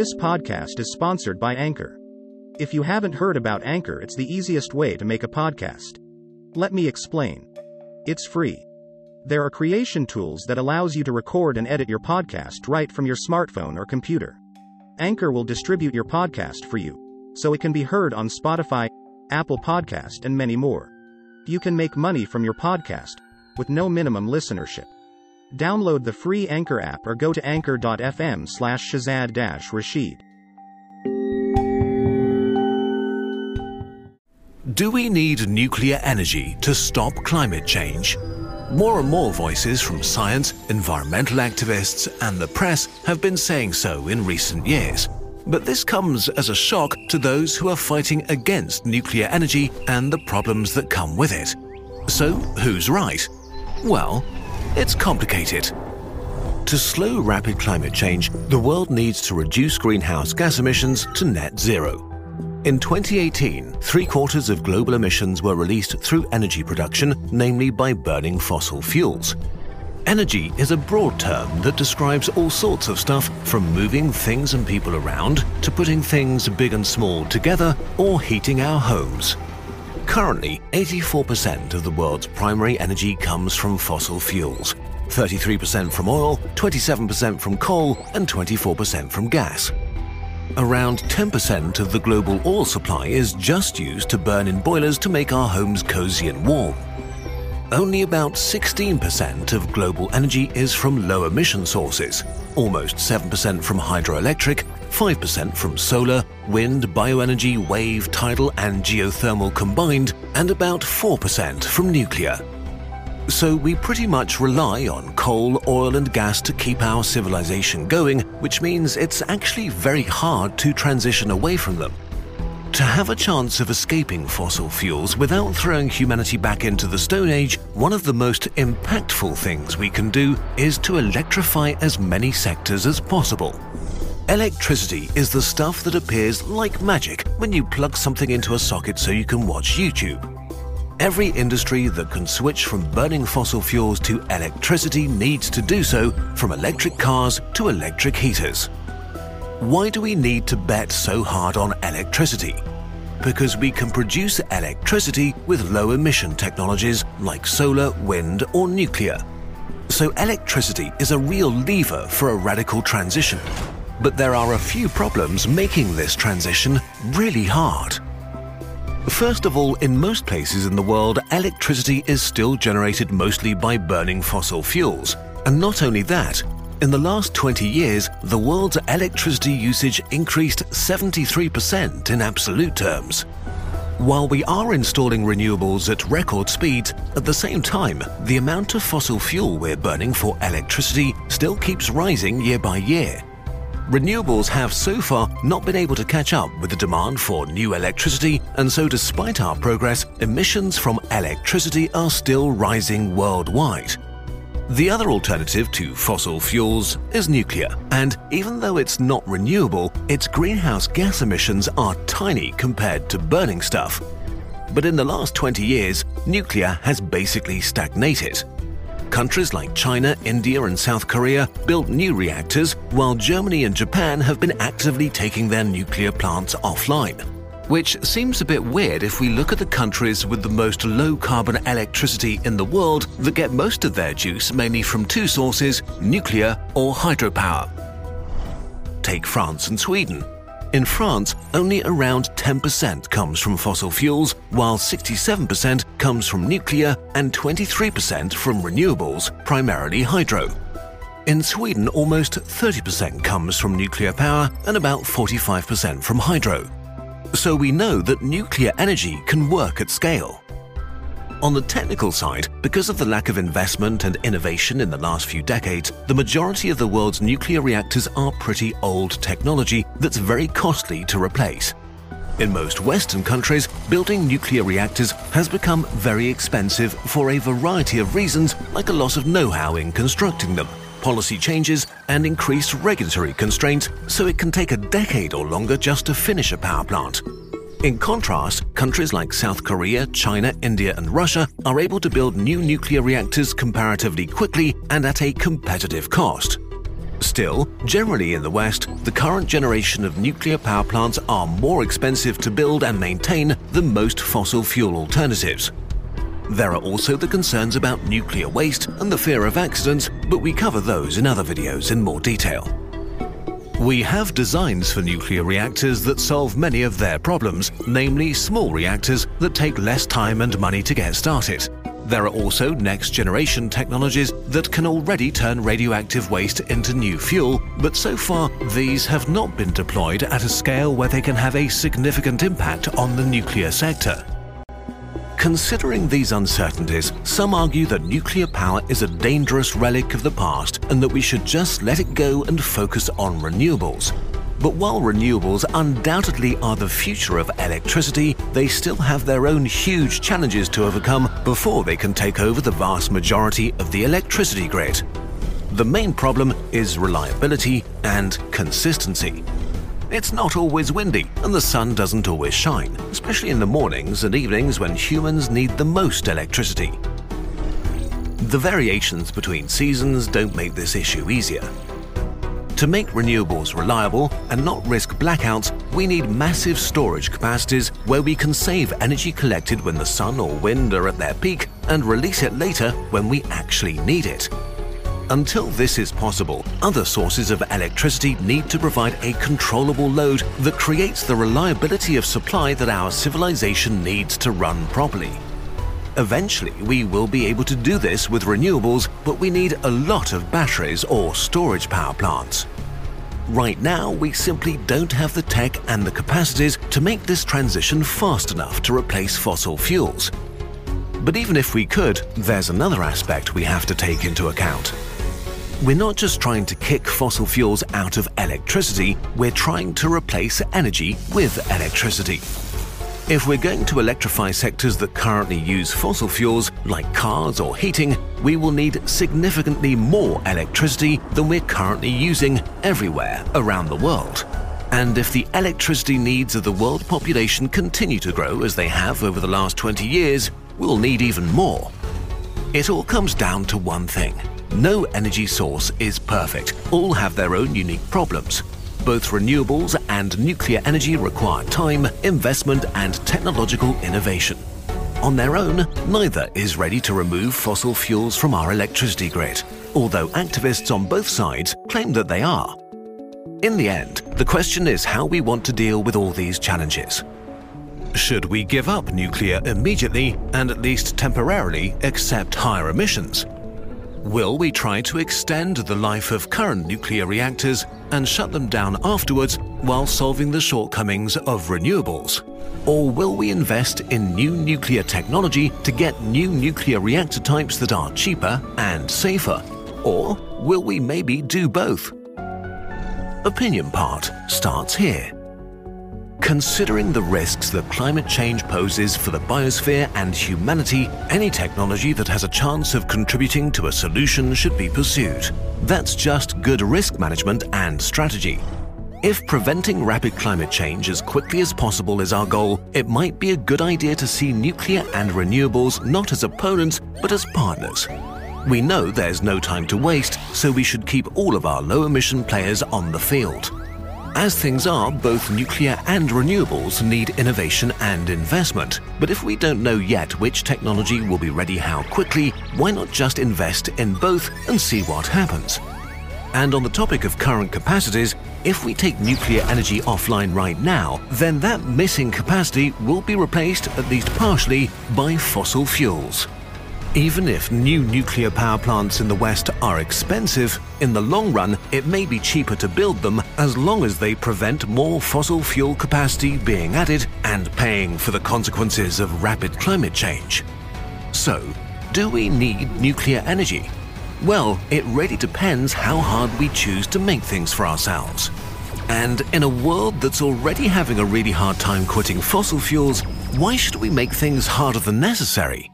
This podcast is sponsored by Anchor. If you haven't heard about Anchor, it's the easiest way to make a podcast. Let me explain. It's free. There are creation tools that allows you to record and edit your podcast right from your smartphone or computer. Anchor will distribute your podcast for you, so it can be heard on Spotify, Apple Podcast, and many more. You can make money from your podcast with no minimum listenership. Download the free Anchor app or go to anchor.fm slash Shazad Rashid. Do we need nuclear energy to stop climate change? More and more voices from science, environmental activists, and the press have been saying so in recent years. But this comes as a shock to those who are fighting against nuclear energy and the problems that come with it. So, who's right? Well, it's complicated. To slow rapid climate change, the world needs to reduce greenhouse gas emissions to net zero. In 2018, three quarters of global emissions were released through energy production, namely by burning fossil fuels. Energy is a broad term that describes all sorts of stuff from moving things and people around to putting things big and small together or heating our homes. Currently, 84% of the world's primary energy comes from fossil fuels, 33% from oil, 27% from coal, and 24% from gas. Around 10% of the global oil supply is just used to burn in boilers to make our homes cozy and warm. Only about 16% of global energy is from low emission sources, almost 7% from hydroelectric, 5% from solar, wind, bioenergy, wave, tidal, and geothermal combined, and about 4% from nuclear. So we pretty much rely on coal, oil, and gas to keep our civilization going, which means it's actually very hard to transition away from them. To have a chance of escaping fossil fuels without throwing humanity back into the Stone Age, one of the most impactful things we can do is to electrify as many sectors as possible. Electricity is the stuff that appears like magic when you plug something into a socket so you can watch YouTube. Every industry that can switch from burning fossil fuels to electricity needs to do so, from electric cars to electric heaters. Why do we need to bet so hard on electricity? Because we can produce electricity with low emission technologies like solar, wind, or nuclear. So, electricity is a real lever for a radical transition. But there are a few problems making this transition really hard. First of all, in most places in the world, electricity is still generated mostly by burning fossil fuels. And not only that, in the last 20 years, the world's electricity usage increased 73% in absolute terms. While we are installing renewables at record speeds, at the same time, the amount of fossil fuel we're burning for electricity still keeps rising year by year. Renewables have so far not been able to catch up with the demand for new electricity, and so despite our progress, emissions from electricity are still rising worldwide. The other alternative to fossil fuels is nuclear, and even though it's not renewable, its greenhouse gas emissions are tiny compared to burning stuff. But in the last 20 years, nuclear has basically stagnated. Countries like China, India, and South Korea built new reactors, while Germany and Japan have been actively taking their nuclear plants offline which seems a bit weird if we look at the countries with the most low carbon electricity in the world that get most of their juice mainly from two sources nuclear or hydropower. Take France and Sweden. In France, only around 10% comes from fossil fuels, while 67% comes from nuclear and 23% from renewables, primarily hydro. In Sweden, almost 30% comes from nuclear power and about 45% from hydro so we know that nuclear energy can work at scale. On the technical side, because of the lack of investment and innovation in the last few decades, the majority of the world's nuclear reactors are pretty old technology that's very costly to replace. In most Western countries, building nuclear reactors has become very expensive for a variety of reasons, like a loss of know how in constructing them, policy changes, and increased regulatory constraints, so it can take a decade or longer just to finish a power plant. In contrast, countries like South Korea, China, India, and Russia are able to build new nuclear reactors comparatively quickly and at a competitive cost. Still, generally in the West, the current generation of nuclear power plants are more expensive to build and maintain than most fossil fuel alternatives. There are also the concerns about nuclear waste and the fear of accidents, but we cover those in other videos in more detail. We have designs for nuclear reactors that solve many of their problems, namely small reactors that take less time and money to get started. There are also next generation technologies that can already turn radioactive waste into new fuel, but so far these have not been deployed at a scale where they can have a significant impact on the nuclear sector. Considering these uncertainties, some argue that nuclear power is a dangerous relic of the past and that we should just let it go and focus on renewables. But while renewables undoubtedly are the future of electricity, they still have their own huge challenges to overcome before they can take over the vast majority of the electricity grid. The main problem is reliability and consistency. It's not always windy, and the sun doesn't always shine, especially in the mornings and evenings when humans need the most electricity. The variations between seasons don't make this issue easier. To make renewables reliable and not risk blackouts, we need massive storage capacities where we can save energy collected when the sun or wind are at their peak and release it later when we actually need it. Until this is possible, other sources of electricity need to provide a controllable load that creates the reliability of supply that our civilization needs to run properly. Eventually, we will be able to do this with renewables, but we need a lot of batteries or storage power plants. Right now, we simply don't have the tech and the capacities to make this transition fast enough to replace fossil fuels. But even if we could, there's another aspect we have to take into account. We're not just trying to kick fossil fuels out of electricity, we're trying to replace energy with electricity. If we're going to electrify sectors that currently use fossil fuels, like cars or heating, we will need significantly more electricity than we're currently using everywhere around the world. And if the electricity needs of the world population continue to grow as they have over the last 20 years, we'll need even more. It all comes down to one thing no energy source is perfect, all have their own unique problems. Both renewables and nuclear energy require time, investment, and technological innovation. On their own, neither is ready to remove fossil fuels from our electricity grid, although activists on both sides claim that they are. In the end, the question is how we want to deal with all these challenges. Should we give up nuclear immediately and at least temporarily accept higher emissions? Will we try to extend the life of current nuclear reactors and shut them down afterwards while solving the shortcomings of renewables? Or will we invest in new nuclear technology to get new nuclear reactor types that are cheaper and safer? Or will we maybe do both? Opinion part starts here. Considering the risks that climate change poses for the biosphere and humanity, any technology that has a chance of contributing to a solution should be pursued. That's just good risk management and strategy. If preventing rapid climate change as quickly as possible is our goal, it might be a good idea to see nuclear and renewables not as opponents, but as partners. We know there's no time to waste, so we should keep all of our low emission players on the field. As things are, both nuclear and renewables need innovation and investment. But if we don't know yet which technology will be ready how quickly, why not just invest in both and see what happens? And on the topic of current capacities, if we take nuclear energy offline right now, then that missing capacity will be replaced, at least partially, by fossil fuels. Even if new nuclear power plants in the West are expensive, in the long run it may be cheaper to build them as long as they prevent more fossil fuel capacity being added and paying for the consequences of rapid climate change. So, do we need nuclear energy? Well, it really depends how hard we choose to make things for ourselves. And in a world that's already having a really hard time quitting fossil fuels, why should we make things harder than necessary?